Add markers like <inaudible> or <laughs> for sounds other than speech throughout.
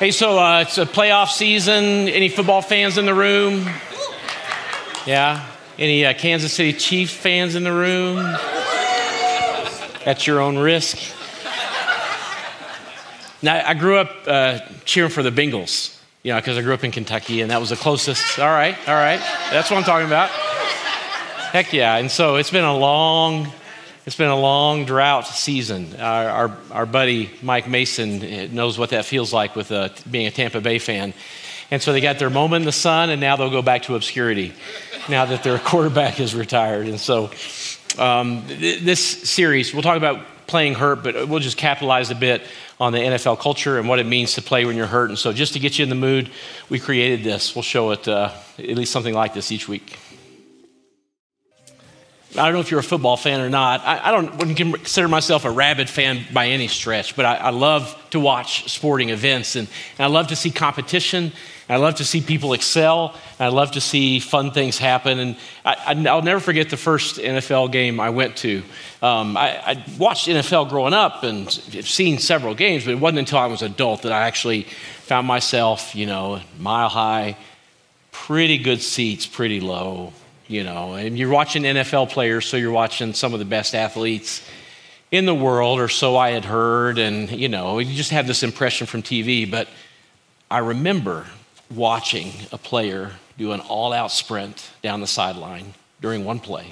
Hey, so uh, it's a playoff season. Any football fans in the room? Yeah. Any uh, Kansas City Chiefs fans in the room? At your own risk. Now, I grew up uh, cheering for the Bengals, you know, because I grew up in Kentucky, and that was the closest. All right, all right. That's what I'm talking about. Heck yeah. And so it's been a long, it's been a long drought season. Our, our, our buddy Mike Mason knows what that feels like with uh, being a Tampa Bay fan. And so they got their moment in the sun, and now they'll go back to obscurity now that their <laughs> quarterback is retired. And so um, th- this series, we'll talk about playing hurt, but we'll just capitalize a bit on the NFL culture and what it means to play when you're hurt. And so, just to get you in the mood, we created this. We'll show it uh, at least something like this each week. I don't know if you're a football fan or not. I, I don't wouldn't consider myself a rabid fan by any stretch, but I, I love to watch sporting events and, and, I love to see competition. I love to see people excel. I love to see fun things happen. And I, will never forget the first NFL game I went to. Um, I, I, watched NFL growing up and seen several games, but it wasn't until I was adult that I actually found myself, you know, mile high, pretty good seats, pretty low you know, and you're watching NFL players, so you're watching some of the best athletes in the world, or so I had heard, and you know, you just have this impression from TV. But I remember watching a player do an all out sprint down the sideline during one play.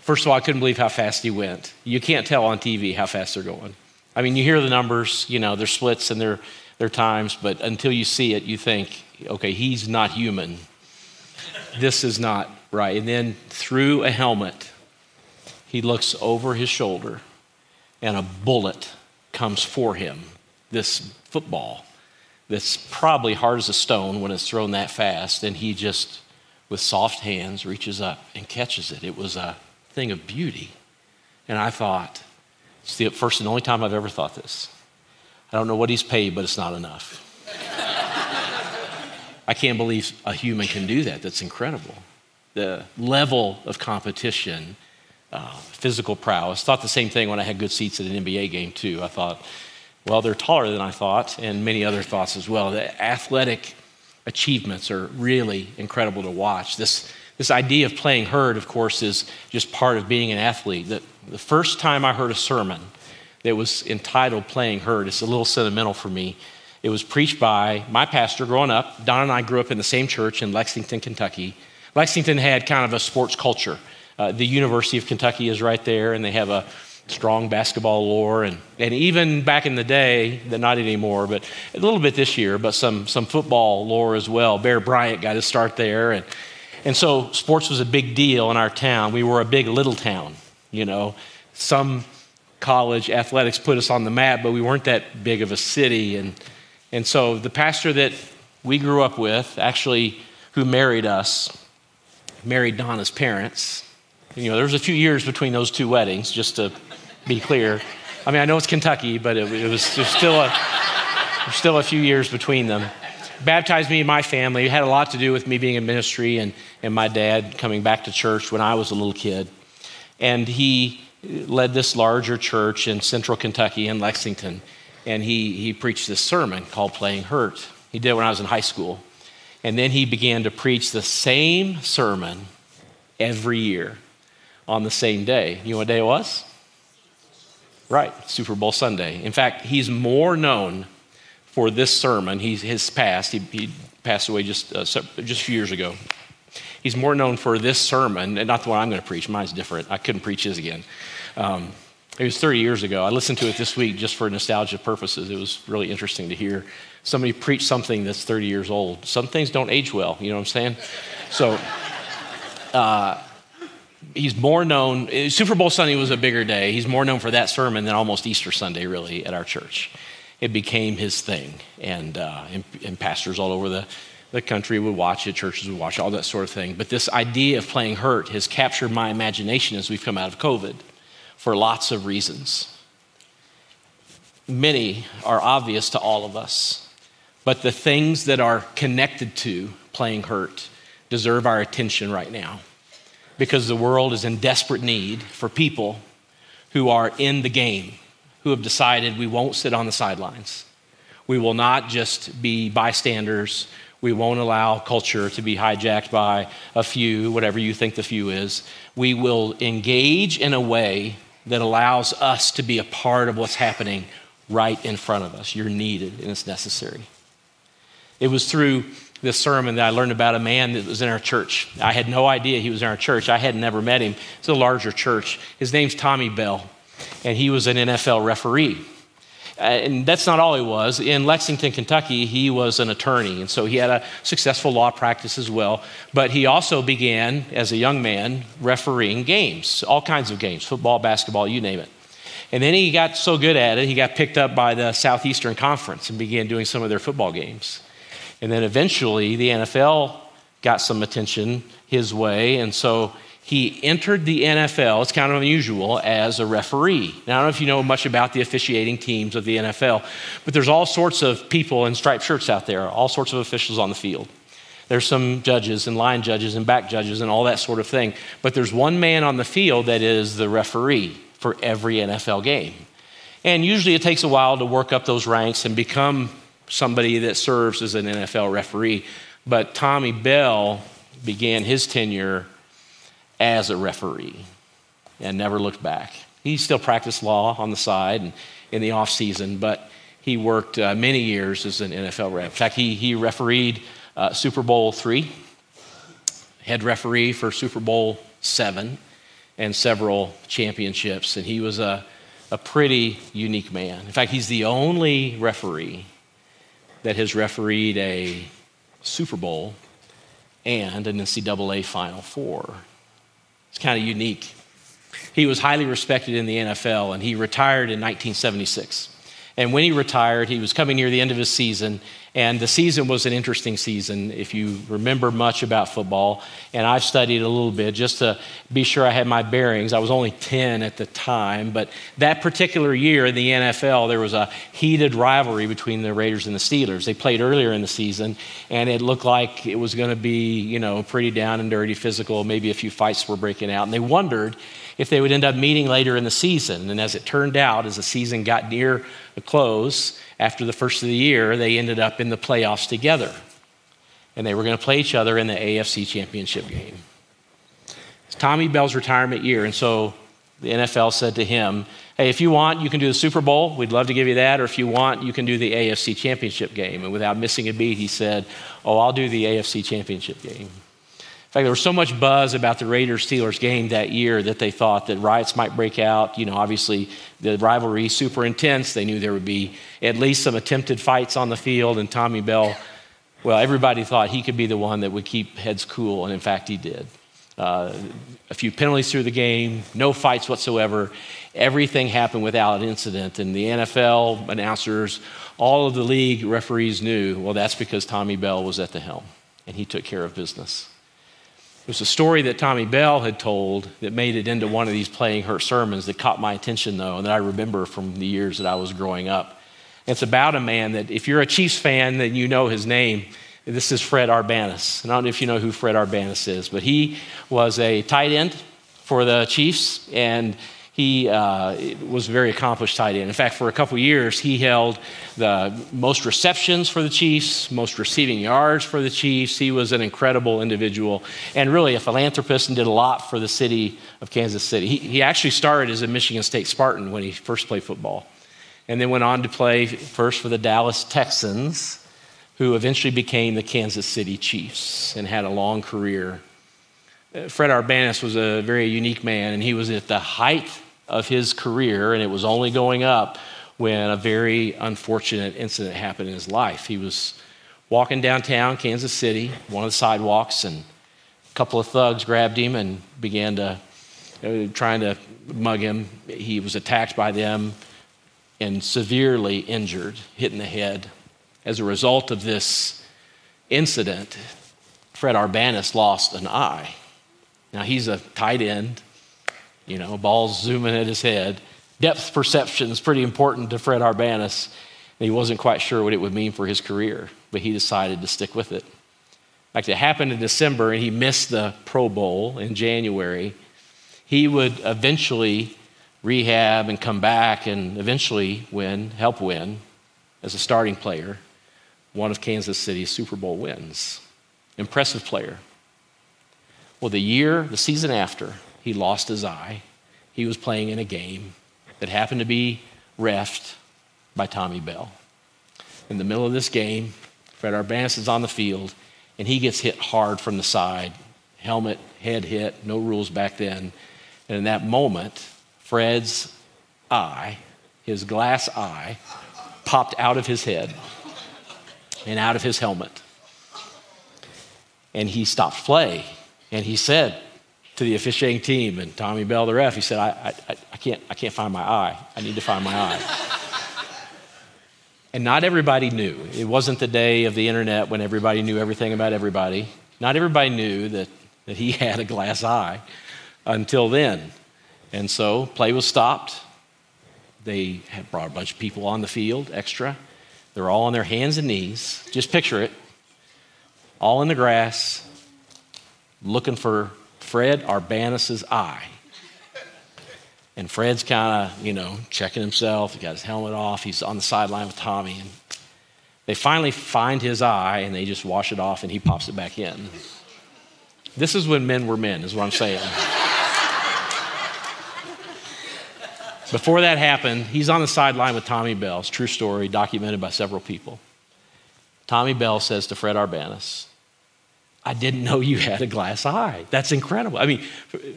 First of all, I couldn't believe how fast he went. You can't tell on TV how fast they're going. I mean, you hear the numbers, you know, their splits and their, their times, but until you see it, you think, okay, he's not human this is not right. And then through a helmet, he looks over his shoulder and a bullet comes for him. This football that's probably hard as a stone when it's thrown that fast. And he just, with soft hands, reaches up and catches it. It was a thing of beauty. And I thought, it's the first and only time I've ever thought this. I don't know what he's paid, but it's not enough. <laughs> I can't believe a human can do that. That's incredible. The level of competition, uh, physical prowess. Thought the same thing when I had good seats at an NBA game, too. I thought, well, they're taller than I thought, and many other thoughts as well. The athletic achievements are really incredible to watch. This, this idea of playing hurt, of course, is just part of being an athlete. The, the first time I heard a sermon that was entitled Playing Hurt, it's a little sentimental for me. It was preached by my pastor growing up. Don and I grew up in the same church in Lexington, Kentucky. Lexington had kind of a sports culture. Uh, the University of Kentucky is right there, and they have a strong basketball lore. And, and even back in the day, not anymore, but a little bit this year, but some, some football lore as well. Bear Bryant got his start there. And, and so sports was a big deal in our town. We were a big little town, you know. Some college athletics put us on the map, but we weren't that big of a city. And and so the pastor that we grew up with, actually, who married us, married Donna's parents. You know, there was a few years between those two weddings, just to be clear. I mean, I know it's Kentucky, but it, it was still a, still a few years between them. Baptized me and my family. It had a lot to do with me being in ministry and, and my dad coming back to church when I was a little kid. And he led this larger church in central Kentucky in Lexington and he, he preached this sermon called Playing Hurt. He did when I was in high school. And then he began to preach the same sermon every year on the same day. You know what day it was? Right, Super Bowl Sunday. In fact, he's more known for this sermon. He's his past. He, he passed away just uh, just a few years ago. He's more known for this sermon, and not the one I'm going to preach. Mine's different. I couldn't preach his again. Um, it was 30 years ago. I listened to it this week just for nostalgia purposes. It was really interesting to hear somebody preach something that's 30 years old. Some things don't age well, you know what I'm saying? So, uh, he's more known, Super Bowl Sunday was a bigger day. He's more known for that sermon than almost Easter Sunday, really, at our church. It became his thing, and, uh, and, and pastors all over the, the country would watch it, churches would watch it, all that sort of thing. But this idea of playing hurt has captured my imagination as we've come out of COVID for lots of reasons. Many are obvious to all of us, but the things that are connected to playing hurt deserve our attention right now because the world is in desperate need for people who are in the game, who have decided we won't sit on the sidelines. We will not just be bystanders. We won't allow culture to be hijacked by a few, whatever you think the few is. We will engage in a way that allows us to be a part of what's happening right in front of us. You're needed and it's necessary. It was through this sermon that I learned about a man that was in our church. I had no idea he was in our church. I had never met him. It's a larger church. His name's Tommy Bell, and he was an NFL referee. Uh, and that's not all he was. In Lexington, Kentucky, he was an attorney, and so he had a successful law practice as well. But he also began, as a young man, refereeing games, all kinds of games football, basketball, you name it. And then he got so good at it, he got picked up by the Southeastern Conference and began doing some of their football games. And then eventually the NFL got some attention his way. And so he entered the NFL, it's kind of unusual, as a referee. Now, I don't know if you know much about the officiating teams of the NFL, but there's all sorts of people in striped shirts out there, all sorts of officials on the field. There's some judges and line judges and back judges and all that sort of thing. But there's one man on the field that is the referee for every NFL game. And usually it takes a while to work up those ranks and become somebody that serves as an NFL referee. But Tommy Bell began his tenure as a referee and never looked back. He still practiced law on the side and in the off season, but he worked uh, many years as an NFL ref. In fact, he, he refereed uh, Super Bowl three, head referee for Super Bowl seven, and several championships. And he was a, a pretty unique man. In fact, he's the only referee that has refereed a Super Bowl and an NCAA Final Four. It's kind of unique. He was highly respected in the NFL and he retired in 1976. And when he retired, he was coming near the end of his season, and the season was an interesting season, if you remember much about football. And I've studied a little bit just to be sure I had my bearings. I was only 10 at the time, but that particular year in the NFL, there was a heated rivalry between the Raiders and the Steelers. They played earlier in the season, and it looked like it was going to be, you know, pretty down and dirty, physical. Maybe a few fights were breaking out. And they wondered if they would end up meeting later in the season. And as it turned out, as the season got near the close, after the first of the year, they ended up in the playoffs together. And they were going to play each other in the AFC championship game. It's Tommy Bell's retirement year. And so the NFL said to him, Hey, if you want, you can do the Super Bowl. We'd love to give you that. Or if you want, you can do the AFC championship game. And without missing a beat, he said, Oh, I'll do the AFC championship game fact, there was so much buzz about the Raiders Steelers game that year that they thought that riots might break out. You know, obviously the rivalry is super intense. They knew there would be at least some attempted fights on the field, and Tommy Bell, well, everybody thought he could be the one that would keep heads cool, and in fact, he did. Uh, a few penalties through the game, no fights whatsoever. Everything happened without incident, and the NFL announcers, all of the league referees knew. Well, that's because Tommy Bell was at the helm, and he took care of business. It was a story that Tommy Bell had told that made it into one of these playing hurt sermons that caught my attention, though, and that I remember from the years that I was growing up. It's about a man that, if you're a Chiefs fan, then you know his name. This is Fred Arbanas. And I don't know if you know who Fred Arbanas is, but he was a tight end for the Chiefs, and he uh, was a very accomplished tight end. In fact, for a couple years, he held the most receptions for the Chiefs, most receiving yards for the Chiefs. He was an incredible individual and really a philanthropist and did a lot for the city of Kansas City. He, he actually started as a Michigan State Spartan when he first played football, and then went on to play first for the Dallas Texans, who eventually became the Kansas City Chiefs and had a long career. Uh, Fred Arbanas was a very unique man, and he was at the height of his career, and it was only going up when a very unfortunate incident happened in his life. He was walking downtown Kansas City, one of the sidewalks, and a couple of thugs grabbed him and began to uh, trying to mug him. He was attacked by them and severely injured, hit in the head. As a result of this incident, Fred Arbanas lost an eye. Now he's a tight end, you know, balls zooming at his head. Depth perception is pretty important to Fred Arbanas. And he wasn't quite sure what it would mean for his career, but he decided to stick with it. In fact, it happened in December, and he missed the Pro Bowl in January. He would eventually rehab and come back and eventually win, help win as a starting player, one of Kansas City's Super Bowl wins. Impressive player. Well, the year, the season after, he lost his eye. He was playing in a game that happened to be refed by Tommy Bell. In the middle of this game, Fred Arbanas is on the field, and he gets hit hard from the side. Helmet, head hit, no rules back then. And in that moment, Fred's eye, his glass eye, popped out of his head and out of his helmet. And he stopped play. And he said to the officiating team and Tommy Bell, the ref, he said, I, I, I, can't, I can't find my eye. I need to find my eye. and not everybody knew. It wasn't the day of the internet when everybody knew everything about everybody. Not everybody knew that, that he <laughs> had a glass eye until then. And so play was stopped. They had brought a bunch of people on the field, extra. They're all on their hands and knees. Just picture it. All in the grass, looking for Fred Arbanas's eye. And Fred's kind of, you know, checking himself. He got his helmet off. He's on the sideline with Tommy. And they finally find his eye and they just wash it off and he pops it back in. This is when men were men, is what I'm saying. Before that happened, he's on the sideline with Tommy Bell. It's true story, documented by several people. Tommy Bell says to Fred Arbanas, I didn't know you had a glass eye. That's incredible. I mean,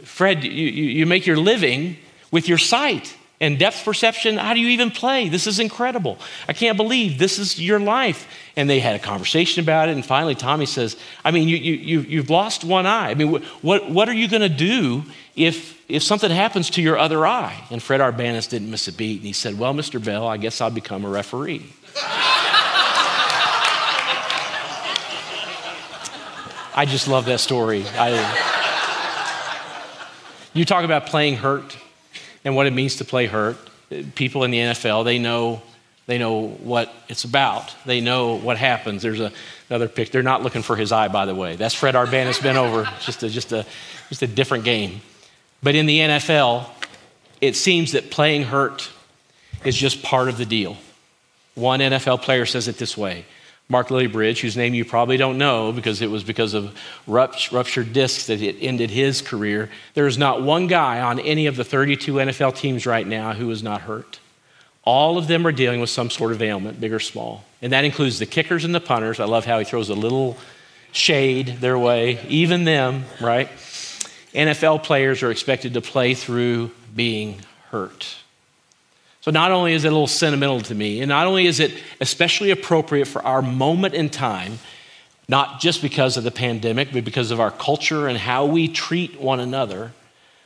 Fred, you, you make your living with your sight and depth perception. How do you even play? This is incredible. I can't believe this is your life. And they had a conversation about it. And finally, Tommy says, I mean, you, you, you've lost one eye. I mean, what, what are you going to do if, if something happens to your other eye? And Fred Arbanas didn't miss a beat. And he said, Well, Mr. Bell, I guess I'll become a referee. <laughs> I just love that story. I, you talk about playing hurt and what it means to play hurt. People in the NFL, they know, they know what it's about. They know what happens. There's a, another pick. They're not looking for his eye, by the way. That's Fred Arbanas been over. Just a, just, a, just a different game. But in the NFL, it seems that playing hurt is just part of the deal. One NFL player says it this way Mark Lillibridge, whose name you probably don't know because it was because of ruptured discs that it ended his career. There is not one guy on any of the 32 NFL teams right now who is not hurt. All of them are dealing with some sort of ailment, big or small. And that includes the kickers and the punters. I love how he throws a little shade their way, even them, right? NFL players are expected to play through being hurt. So, not only is it a little sentimental to me, and not only is it especially appropriate for our moment in time, not just because of the pandemic, but because of our culture and how we treat one another,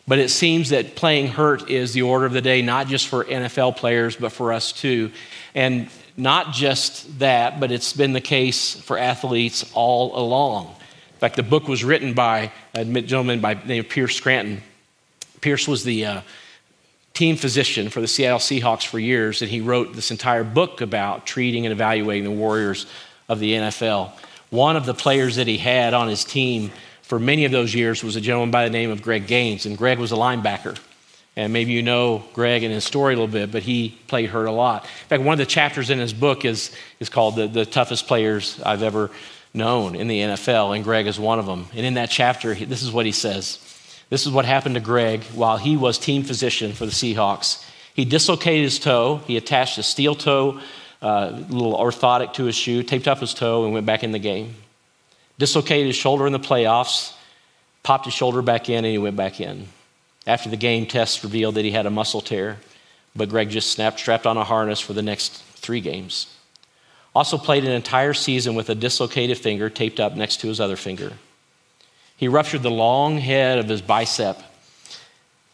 but it seems that playing hurt is the order of the day, not just for NFL players, but for us too. And not just that, but it's been the case for athletes all along. In fact, the book was written by a gentleman by named Pierce Scranton. Pierce was the uh, team physician for the Seattle Seahawks for years, and he wrote this entire book about treating and evaluating the Warriors of the NFL. One of the players that he had on his team for many of those years was a gentleman by the name of Greg Gaines, and Greg was a linebacker. And maybe you know Greg and his story a little bit, but he played hurt a lot. In fact, one of the chapters in his book is, is called the, the Toughest Players I've Ever known in the NFL, and Greg is one of them. And in that chapter, this is what he says This is what happened to Greg while he was team physician for the Seahawks. He dislocated his toe, he attached a steel toe, uh, little orthotic to his shoe, taped up his toe, and went back in the game. Dislocated his shoulder in the playoffs, popped his shoulder back in, and he went back in. After the game, tests revealed that he had a muscle tear, but Greg just snapped, strapped on a harness for the next three games. Also played an entire season with a dislocated finger taped up next to his other finger. He ruptured the long head of his bicep,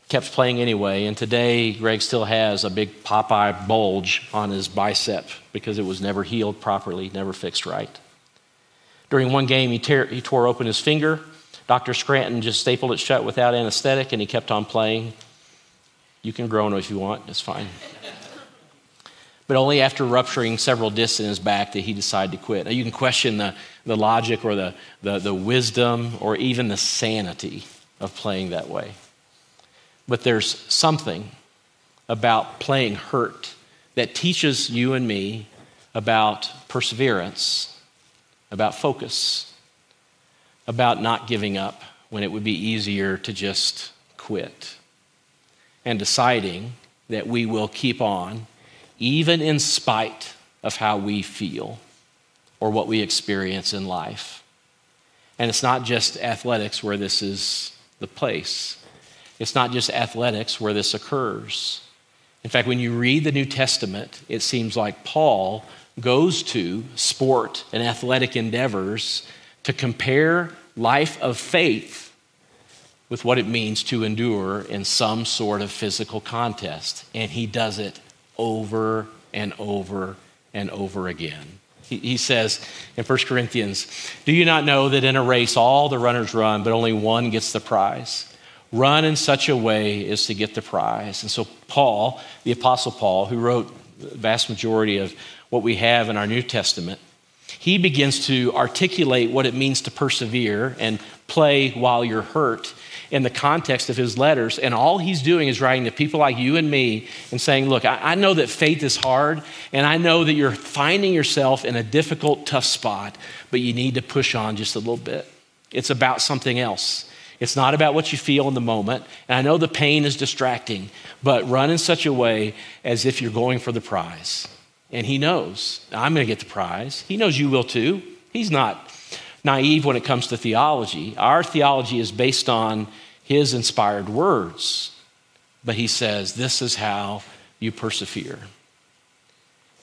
kept playing anyway, and today Greg still has a big Popeye bulge on his bicep because it was never healed properly, never fixed right. During one game, he, tear, he tore open his finger. Dr. Scranton just stapled it shut without anesthetic, and he kept on playing. You can groan if you want, it's fine but only after rupturing several discs in his back did he decide to quit. Now, you can question the, the logic or the, the, the wisdom or even the sanity of playing that way. But there's something about playing hurt that teaches you and me about perseverance, about focus, about not giving up when it would be easier to just quit, and deciding that we will keep on even in spite of how we feel or what we experience in life. And it's not just athletics where this is the place. It's not just athletics where this occurs. In fact, when you read the New Testament, it seems like Paul goes to sport and athletic endeavors to compare life of faith with what it means to endure in some sort of physical contest. And he does it over and over and over again. He, says in 1 Corinthians, Do you not know that in a race all the runners run, but only one gets the prize? Run in such a way as to get the prize. And so, Paul, the Apostle Paul, who wrote the vast majority of what we have in our New Testament, he begins to articulate what it means to persevere and play while you're hurt in the context of his letters. And all he's doing is writing to people like you and me and saying, Look, I, I, know that faith is hard, and I know that you're finding yourself in a difficult, tough spot, but you need to push on just a little bit. It's about something else. It's not about what you feel in the moment. And I know the pain is distracting, but run in such a way as if you're going for the prize. And he knows I'm going to get the prize. He knows you will too. He's not naive when it comes to theology. Our theology is based on his inspired words. But he says, This is how you persevere.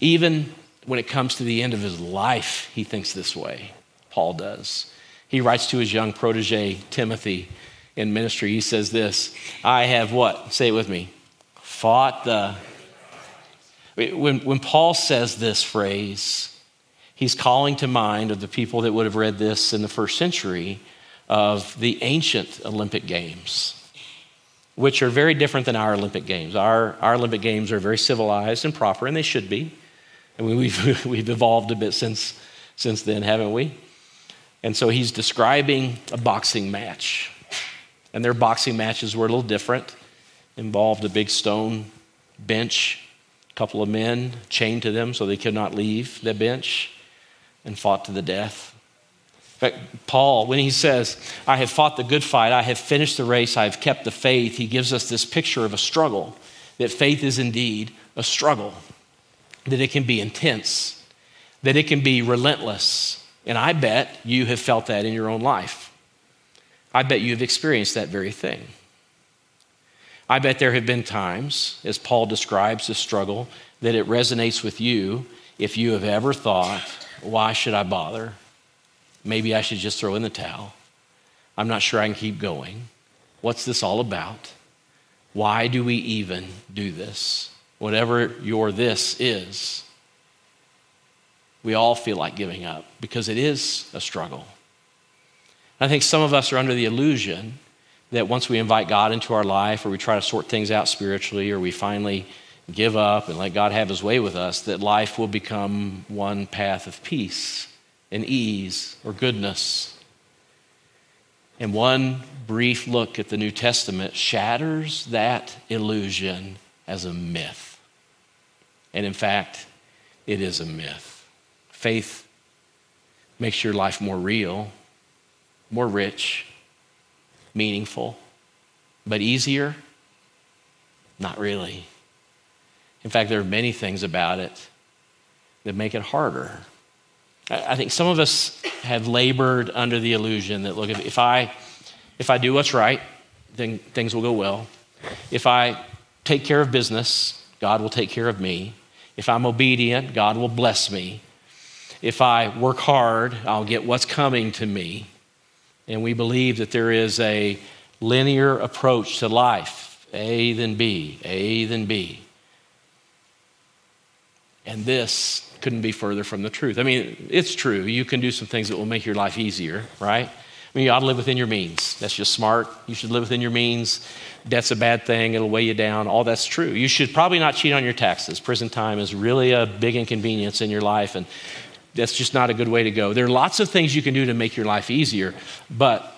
Even when it comes to the end of his life, he thinks this way. Paul does. He writes to his young protege, Timothy, in ministry. He says this I have what? Say it with me. Fought the. When, when Paul says this phrase, he's calling to mind of the people that would have read this in the first century of the ancient Olympic Games, which are very different than our Olympic Games. Our, our Olympic Games are very civilized and proper, and they should be. And we've, <laughs> we've evolved a bit since, since then, haven't we? And so he's describing a boxing match. And their boxing matches were a little different, involved a big stone bench, a couple of men chained to them so they could not leave the bench, and fought to the death. In fact, Paul, when he says, I have fought the good fight, I have finished the race, I have kept the faith, he gives us this picture of a struggle, that faith is indeed a struggle, that it can be intense, that it can be relentless, and I bet you have felt that in your own life. I bet you have experienced that very thing. I bet there have been times, as Paul describes the struggle, that it resonates with you if you have ever thought, why should I bother? Maybe I should just throw in the towel. I'm not sure I can keep going. What's this all about? Why do we even do this? Whatever your this is, we all feel like giving up because it is a struggle. I think some of us are under the illusion that once we invite God into our life or we try to sort things out spiritually or we finally give up and let God have his way with us, that life will become one path of peace and ease or goodness. And one brief look at the New Testament shatters that illusion as a myth. And in fact, it is a myth. Faith makes your life more real, more rich, meaningful, but easier? Not really. In fact, there are many things about it that make it harder. I think some of us have labored under the illusion that, look, if I, if I do what's right, then things will go well. If I take care of business, God will take care of me. If I'm obedient, God will bless me if I work hard, I'll get what's coming to me. And we believe that there is a linear approach to life A, then B, A, then B. And this couldn't be further from the truth. I mean, it's true. You can do some things that will make your life easier, right? I mean, you ought to live within your means. That's just smart. You should live within your means. Debt's a bad thing, it'll weigh you down. All that's true. You should probably not cheat on your taxes. Prison time is really a big inconvenience in your life, and that's just not a good way to go. There are lots of things you can do to make your life easier, but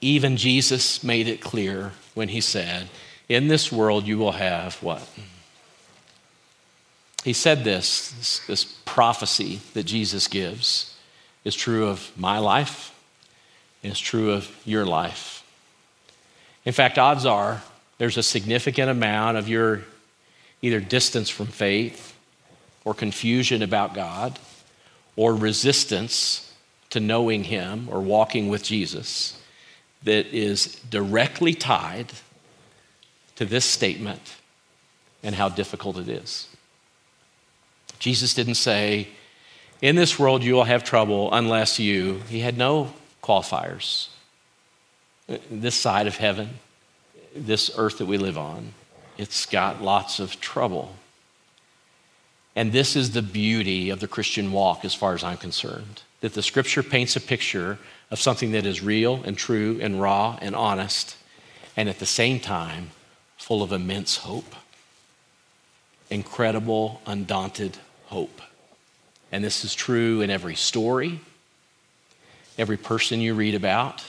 even Jesus made it clear when he said, In this world you will have what? He said this, this, this prophecy that Jesus gives is true of my life and it's true of your life. In fact, odds are there's a significant amount of your either distance from faith or confusion about God or resistance to knowing Him or walking with Jesus that is directly tied to this statement and how difficult it is. Jesus didn't say, In this world you will have trouble unless you, he had no qualifiers. This side of heaven, this earth that we live on, it's got lots of trouble. And this is the beauty of the Christian walk, as far as I'm concerned, that the scripture paints a picture of something that is real and true and raw and honest, and at the same time, full of immense hope. Incredible, undaunted hope. And this is true in every story, every person you read about,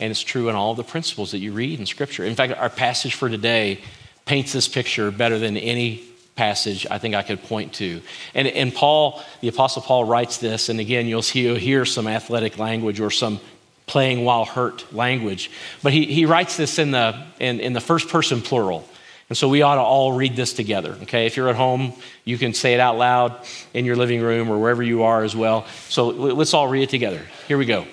and it's true in all the principles that you read in Scripture. In fact, our passage for today paints this picture better than any passage I think I could point to. And, and Paul, the Apostle Paul, writes this, and again, you'll, see, you'll hear some athletic language or some playing while hurt language. But he, he writes this in the, in, in the first person plural. And so we ought to all read this together, okay? If you're at home, you can say it out loud in your living room or wherever you are as well. So let's all read it together. Here we go.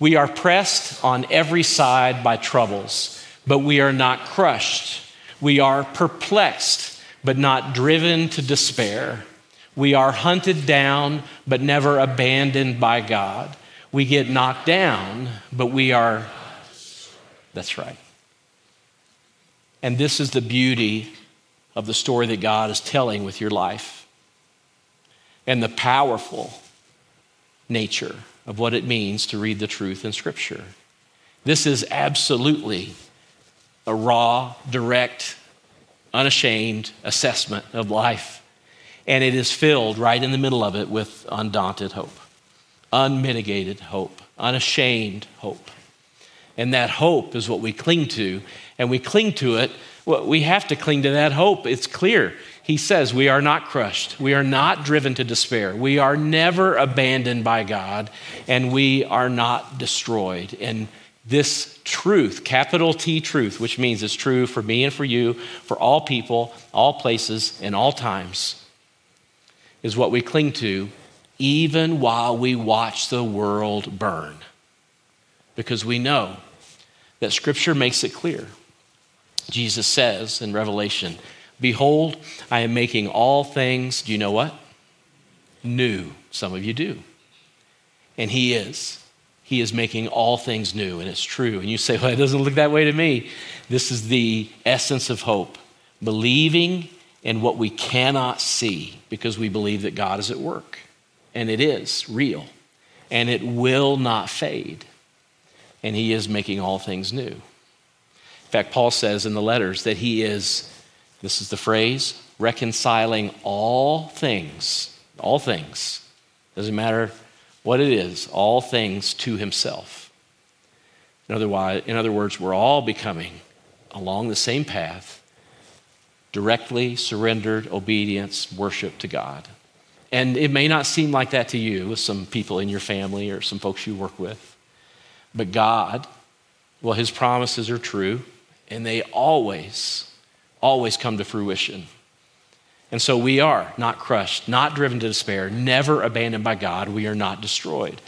We are pressed on every side by troubles, but we are not crushed. We are perplexed, but not driven to despair. We are hunted down, but never abandoned by God. We get knocked down, but we are. That's right. And this is the beauty of the story that God is telling with your life and the powerful nature of what it means to read the truth in Scripture. This is absolutely a raw, direct, unashamed assessment of life. And it is filled right in the middle of it with undaunted hope, unmitigated hope, unashamed hope. And that hope is what we cling to. And we cling to it. Well, we have to cling to that hope. It's clear. He says, We are not crushed. We are not driven to despair. We are never abandoned by God. And we are not destroyed. And this truth, capital T truth, which means it's true for me and for you, for all people, all places, and all times, is what we cling to even while we watch the world burn. Because we know that Scripture makes it clear. Jesus says in Revelation, Behold, I am making all things, do you know what? New. Some of you do. And He is. He is making all things new, and it's true. And you say, Well, it doesn't look that way to me. This is the essence of hope believing in what we cannot see because we believe that God is at work. And it is real, and it will not fade and he is making all things new. In fact, Paul says in the letters that he is, this is the phrase, reconciling all things, all things, doesn't matter what it is, all things to himself. In other, in other words, we're all becoming along the same path, directly surrendered obedience, worship to God. And it may not seem like that to you with some people in your family or some folks you work with. But God, well, his promises are true, and they always, always come to fruition. And so we are not crushed, not driven to despair, never abandoned by God. We are not destroyed.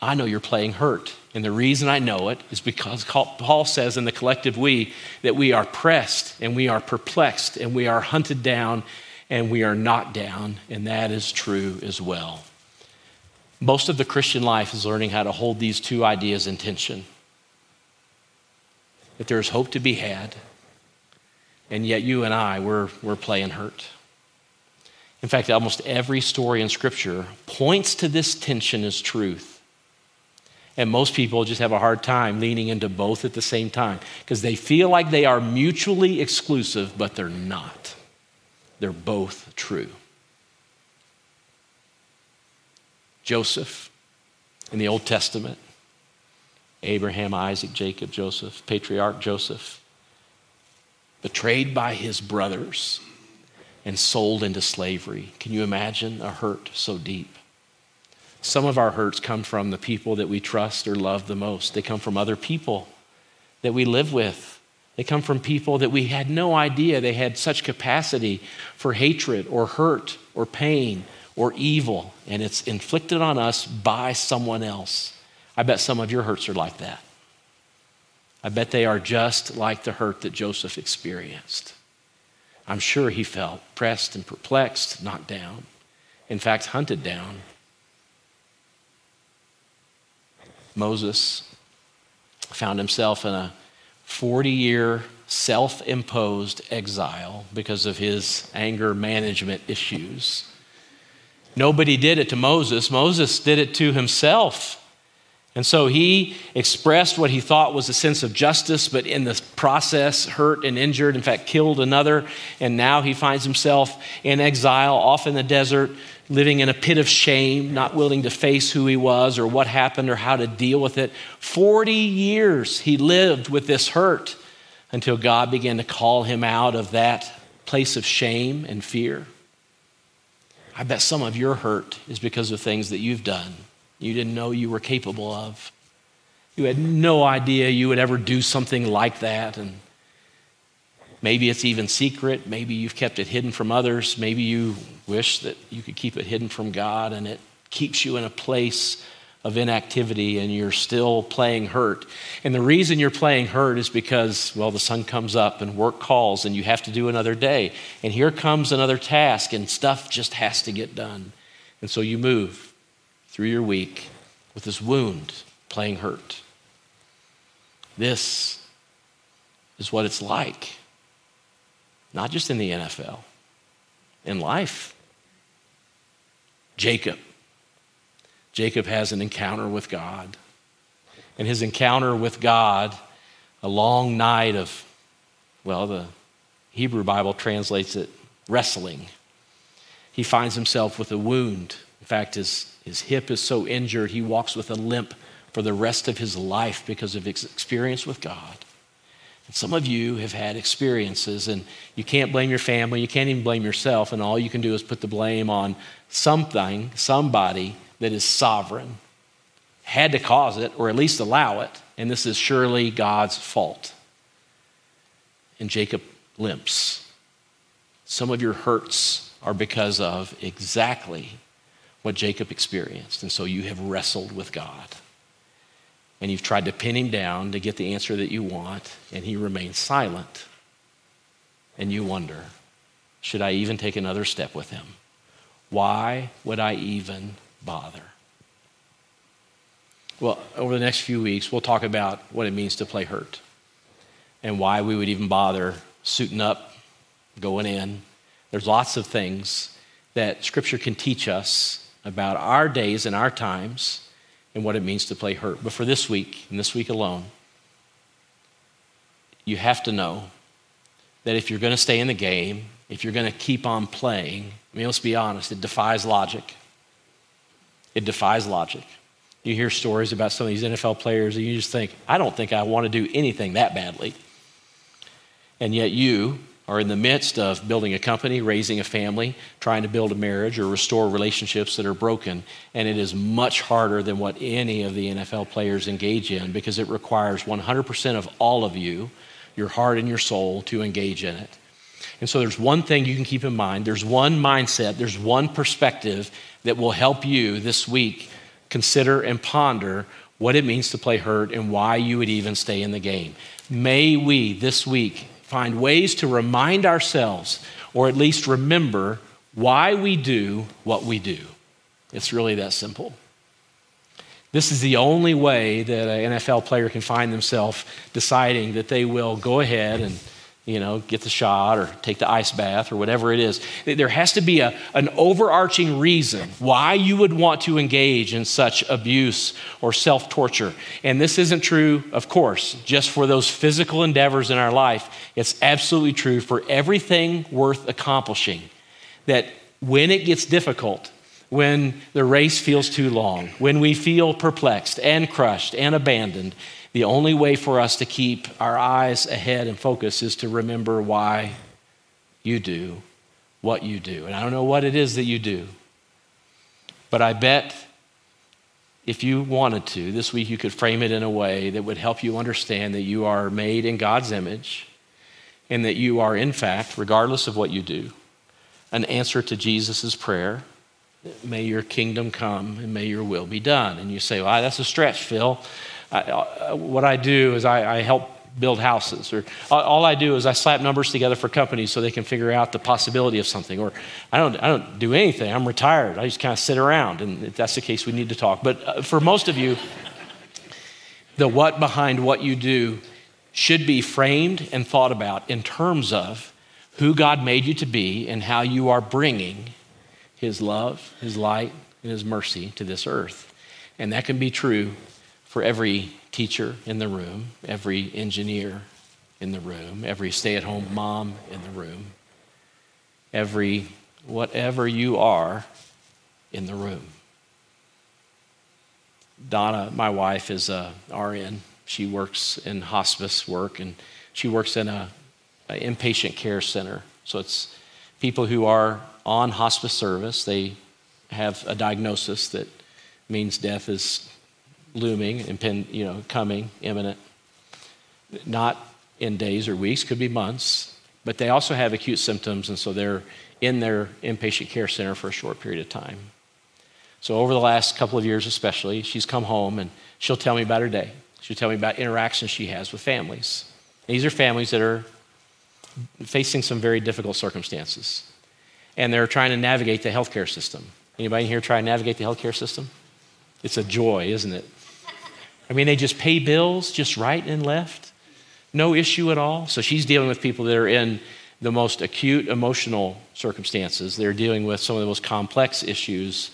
I know you're playing hurt. And the reason I know it is because Paul says in the collective we that we are pressed and we are perplexed and we are hunted down and we are knocked down. And that is true as well. Most of the Christian life is learning how to hold these two ideas in tension. That there's hope to be had, and yet you and I, we're, we're playing hurt. In fact, almost every story in Scripture points to this tension as truth. And most people just have a hard time leaning into both at the same time because they feel like they are mutually exclusive, but they're not. They're both true. Joseph in the Old Testament Abraham, Isaac, Jacob, Joseph, patriarch Joseph, betrayed by his brothers, and sold into slavery. Can you imagine a hurt so deep? Some of our hurts come from the people that we trust or love the most. They come from other people that we live with. They come from people that we had no idea they had such capacity for hatred or hurt or pain or evil, and it's inflicted on us by someone else. I bet some of your hurts are like that. I bet they are just like the hurt that Joseph experienced. I'm sure he felt pressed and perplexed, knocked down, in fact, hunted down. Moses found himself in a 40 year self imposed exile because of his anger management issues. Nobody did it to Moses, Moses did it to himself. And so he expressed what he thought was a sense of justice, but in the process hurt and injured, in fact, killed another. And now he finds himself in exile, off in the desert, living in a pit of shame, not willing to face who he was or what happened or how to deal with it. 40 years he lived with this hurt until God began to call him out of that place of shame and fear. I bet some of your hurt is because of things that you've done you didn't know you were capable of. You had no idea you would ever do something like that. And maybe it's even secret. Maybe you've kept it hidden from others. Maybe you wish that you could keep it hidden from God and it keeps you in a place of inactivity and you're still playing hurt. And the reason you're playing hurt is because, well, the sun comes up and work calls and you have to do another day. And here comes another task and stuff just has to get done. And so you move through your week with this wound playing hurt. This is what it's like, not just in the NFL, in life. Jacob. Jacob has an encounter with God. And his encounter with God, a long night of, well, the Hebrew Bible translates it wrestling. He finds himself with a wound. In fact, his his hip is so injured, he walks with a limp for the rest of his life because of his experience with God. And some of you have had experiences, and you can't blame your family, you can't even blame yourself, and all you can do is put the blame on something, somebody that is sovereign, had to cause it, or at least allow it, and this is surely God's fault. And Jacob limps. Some of your hurts are because of exactly what Jacob experienced. And so you have wrestled with God. And you've tried to pin him down to get the answer that you want, and he remains silent. And you wonder, should I even take another step with him? Why would I even bother? Well, over the next few weeks, we'll talk about what it means to play hurt and why we would even bother suiting up, going in. There's lots of things that Scripture can teach us about our days and our times and what it means to play hurt. But for this week, and this week alone, you have to know that if you're going to stay in the game, if you're going to keep on playing, I mean, let's be honest, it defies logic. It defies logic. You hear stories about some of these NFL players, and you just think, I don't think I want to do anything that badly. And yet, you, are in the midst of building a company, raising a family, trying to build a marriage or restore relationships that are broken. And it is much harder than what any of the NFL players engage in because it requires 100% of all of you, your heart and your soul, to engage in it. And so there's one thing you can keep in mind there's one mindset, there's one perspective that will help you this week consider and ponder what it means to play hurt and why you would even stay in the game. May we this week find ways to remind ourselves, or at least remember, why we do what we do. It's really that simple. This is the only way that an NFL player can find themselves deciding that they will go ahead and you know, get the shot or take the ice bath or whatever it is. There has to be a, an overarching reason why you would want to engage in such abuse or self torture. And this isn't true, of course, just for those physical endeavors in our life. It's absolutely true for everything worth accomplishing. That when it gets difficult, when the race feels too long, when we feel perplexed and crushed and abandoned, the only way for us to keep our eyes ahead and focus is to remember why you do what you do. And I don't know what it is that you do, but I bet if you wanted to, this week you could frame it in a way that would help you understand that you are made in God's image and that you are, in fact, regardless of what you do, an answer to Jesus' prayer May your kingdom come and may your will be done. And you say, well, that's a stretch, Phil. Uh, what I do is I, I help build houses or all i do is i slap numbers together for companies so they can figure out the possibility of something or i don't, I don't do anything. I'm retired. I just kind of sit around and if that's the case we need to talk. But uh, for most of you the what behind what you do should be framed and thought about in terms of who god made you to be and how you are bringing his love his light and his mercy to this earth. And that can be true for every teacher in the room, every engineer in the room, every stay at home mom in the room, every whatever you are in the room. Donna, my wife, is a RN. She works in hospice work and she works in a, a inpatient care center. So it's people who are on hospice service. They have a diagnosis that means death is looming, impend, you know, coming, imminent. Not in days or weeks, could be months, but they also have acute symptoms, and so they're in their inpatient care center for a short period of time. So, over the last couple of years, especially, she's come home and she'll tell me about her day. She'll tell me about interactions she has with families. And these are families that are facing some very difficult circumstances, and they're trying to navigate the healthcare system. Anybody here try to navigate the healthcare system? It's a joy, isn't it? I mean, they just pay bills just right and left, no issue at all. So she's dealing with people that are in the most acute emotional circumstances. They're dealing with some of the most complex issues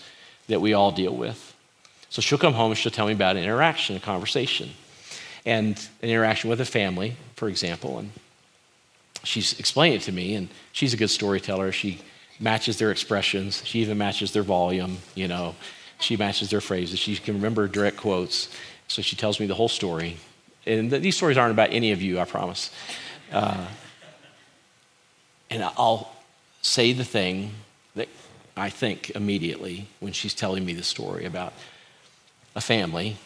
that we all deal with. So she'll come home and she'll tell me about an interaction, a conversation, and an interaction with a family, for example. And she's explained it to me, and she's a good storyteller. She matches their expressions, she even matches their volume, you know. She matches their phrases. She can remember direct quotes. So she tells me the whole story. And these stories aren't about any of you, I promise. Uh, and I'll say the thing that I think immediately when she's telling me the story about a family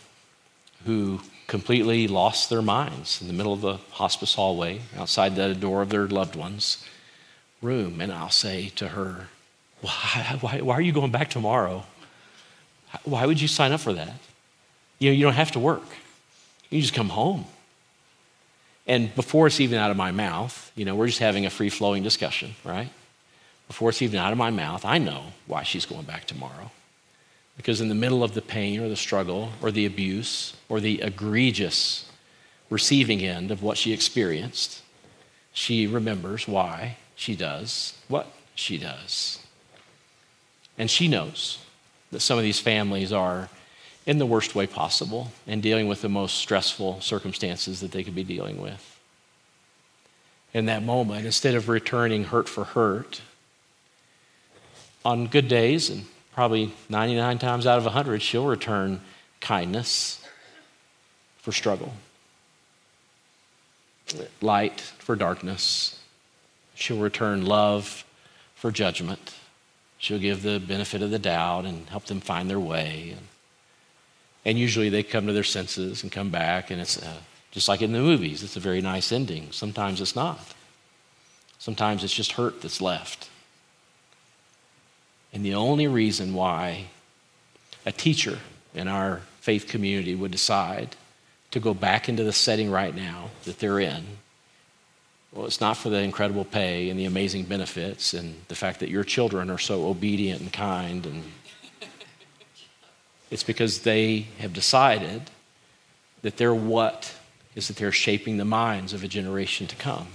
who completely lost their minds in the middle of the hospice hallway outside the door of their loved one's room. And I'll say to her, why, why, why are you going back tomorrow? Why would you sign up for that? You know, you don't have to work. You just come home. And before it's even out of my mouth, you know, we're just having a free flowing discussion, right? Before it's even out of my mouth, I know why she's going back tomorrow. Because in the middle of the pain or the struggle or the abuse or the egregious receiving end of what she experienced, she remembers why she does what she does. And she knows that some of these families are in the worst way possible and dealing with the most stressful circumstances that they could be dealing with. In that moment, instead of returning hurt for hurt, on good days, and probably 99 times out of 100, she'll return kindness for struggle, light for darkness. She'll return love for judgment. She'll give the benefit of the doubt and help them find their way. And and usually they come to their senses and come back, and it's uh, just like in the movies, it's a very nice ending. Sometimes it's not. Sometimes it's just hurt that's left. And the only reason why a teacher in our faith community would decide to go back into the setting right now that they're in, well, it's not for the incredible pay and the amazing benefits and the fact that your children are so obedient and kind and it's because they have decided that their what is that they're shaping the minds of a generation to come.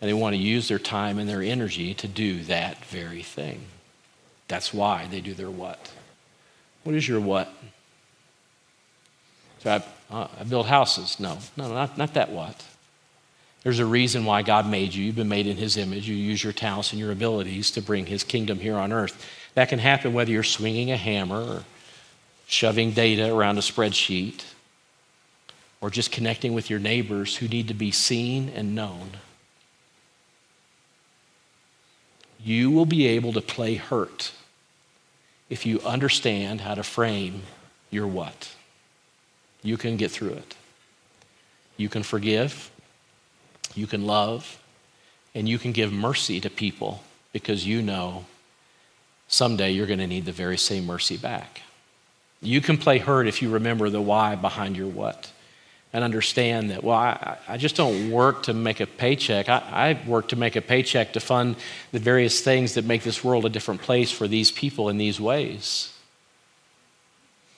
And they want to use their time and their energy to do that very thing. That's why they do their what. What is your what? So I, uh, I build houses. No, no, not, not that what. There's a reason why God made you. You've been made in His image. You use your talents and your abilities to bring His kingdom here on earth. That can happen whether you're swinging a hammer or shoving data around a spreadsheet or just connecting with your neighbors who need to be seen and known. you will be able to play hurt if you understand how to frame your what. You can get through it. You can forgive, you can love, and you can give mercy to people because you know someday you're going to need the very same mercy back. You can play hurt if you remember the why behind your what and understand that, well, I, I just don't work to make a paycheck. I, I work to make a paycheck to fund the various things that make this world a different place for these people in these ways.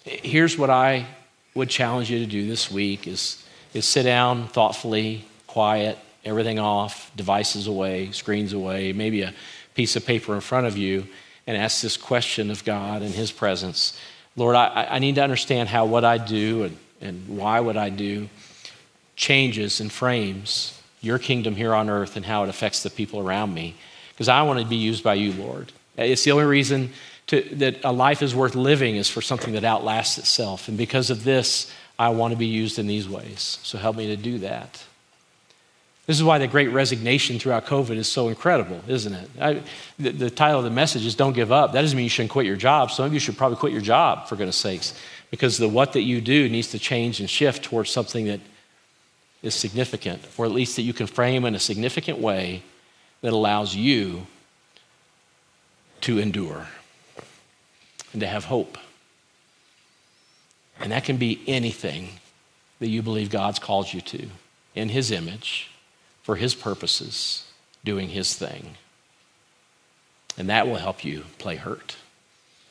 Here's what I would challenge you to do this week is, is sit down thoughtfully, quiet, everything off, devices away, screens away, maybe a piece of paper in front of you, and ask this question of God and His presence. Lord, I, I need to understand how what I do and and why would I do changes and frames your kingdom here on earth and how it affects the people around me. Because I want to be used by you, Lord. It's the only reason to, that a life is worth living is for something that outlasts itself. And because of this, I want to be used in these ways. So help me to do that. This is why the great resignation throughout COVID is so incredible, isn't it? I, the, the, title of the message is Don't Give Up. That doesn't mean you shouldn't quit your job. Some of you should probably quit your job, for goodness sakes because the what that you do needs to change and shift towards something that is significant, or at least that you can frame in a significant way that allows you to endure and to have hope. And that can be anything that you believe God's called you to in His image, for His purposes, doing His thing. And that will help you play hurt.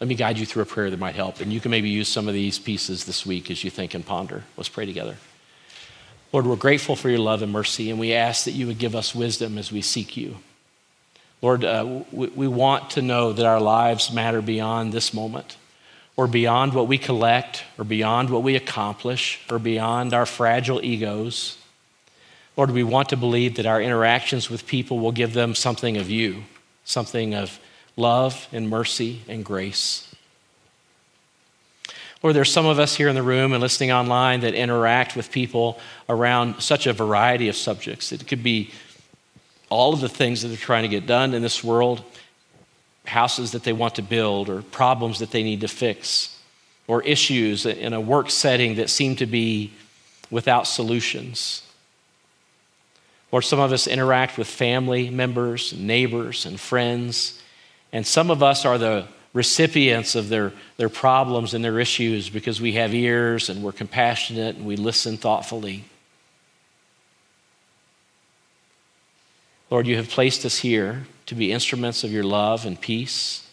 Let me guide you through a prayer that might help. And you can maybe use some of these pieces this week as you think and ponder. Let's pray together. Lord, we're grateful for your love and mercy, and we ask that you would give us wisdom as we seek you. Lord, uh, we, we want to know that our lives matter beyond this moment, or beyond what we collect, or beyond what we accomplish, or beyond our fragile egos. Lord, we want to believe that our interactions with people will give them something of you, something of love and mercy and grace. Lord, there's some of us here in the room and listening online that interact with people around such a variety of subjects. It could be all of the things that they're trying to get done in this world, houses that they want to build, or problems that they need to fix, or issues in a work setting that seem to be without solutions. Or some of us interact with family members, neighbors, and friends and some of us are the recipients of their, their problems and their issues because we have ears and we're compassionate and we listen thoughtfully. Lord, you have placed us here to be instruments of your love and peace,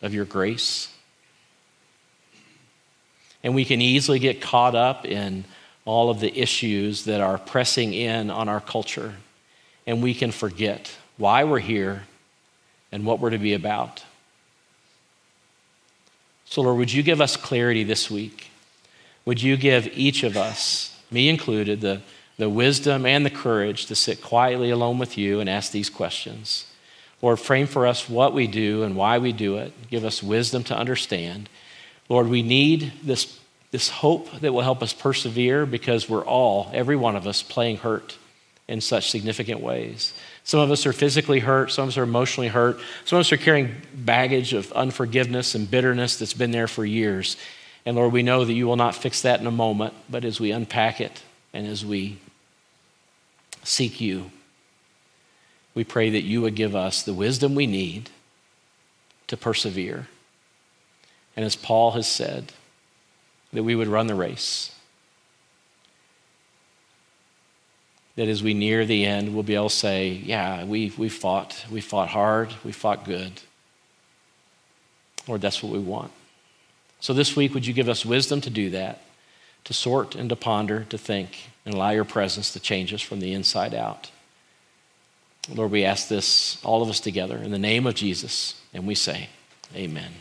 of your grace. And we can easily get caught up in all of the issues that are pressing in on our culture. And we can forget why we're here and what we're to be about. So, Lord, would you give us clarity this week? Would you give each of us, me included, the, the wisdom and the courage to sit quietly alone with you and ask these questions? Lord, frame for us what we do and why we do it. Give us wisdom to understand. Lord, we need this, this hope that will help us persevere because we're all, every one of us, playing hurt in such significant ways. Some of us are physically hurt, some of us are emotionally hurt, some of us are carrying baggage of unforgiveness and bitterness that's been there for years. And Lord, we know that you will not fix that in a moment, but as we unpack it and as we seek you, we pray that you would give us the wisdom we need to persevere. And as Paul has said, that we would run the race that as we near the end, we'll be able to say, yeah, we, we fought. We fought hard. We fought good. Lord, that's what we want. So this week, would you give us wisdom to do that, to sort and to ponder, to think, and allow your presence to change us from the inside out? Lord, we ask this, all of us together, in the name of Jesus, and we say, Amen.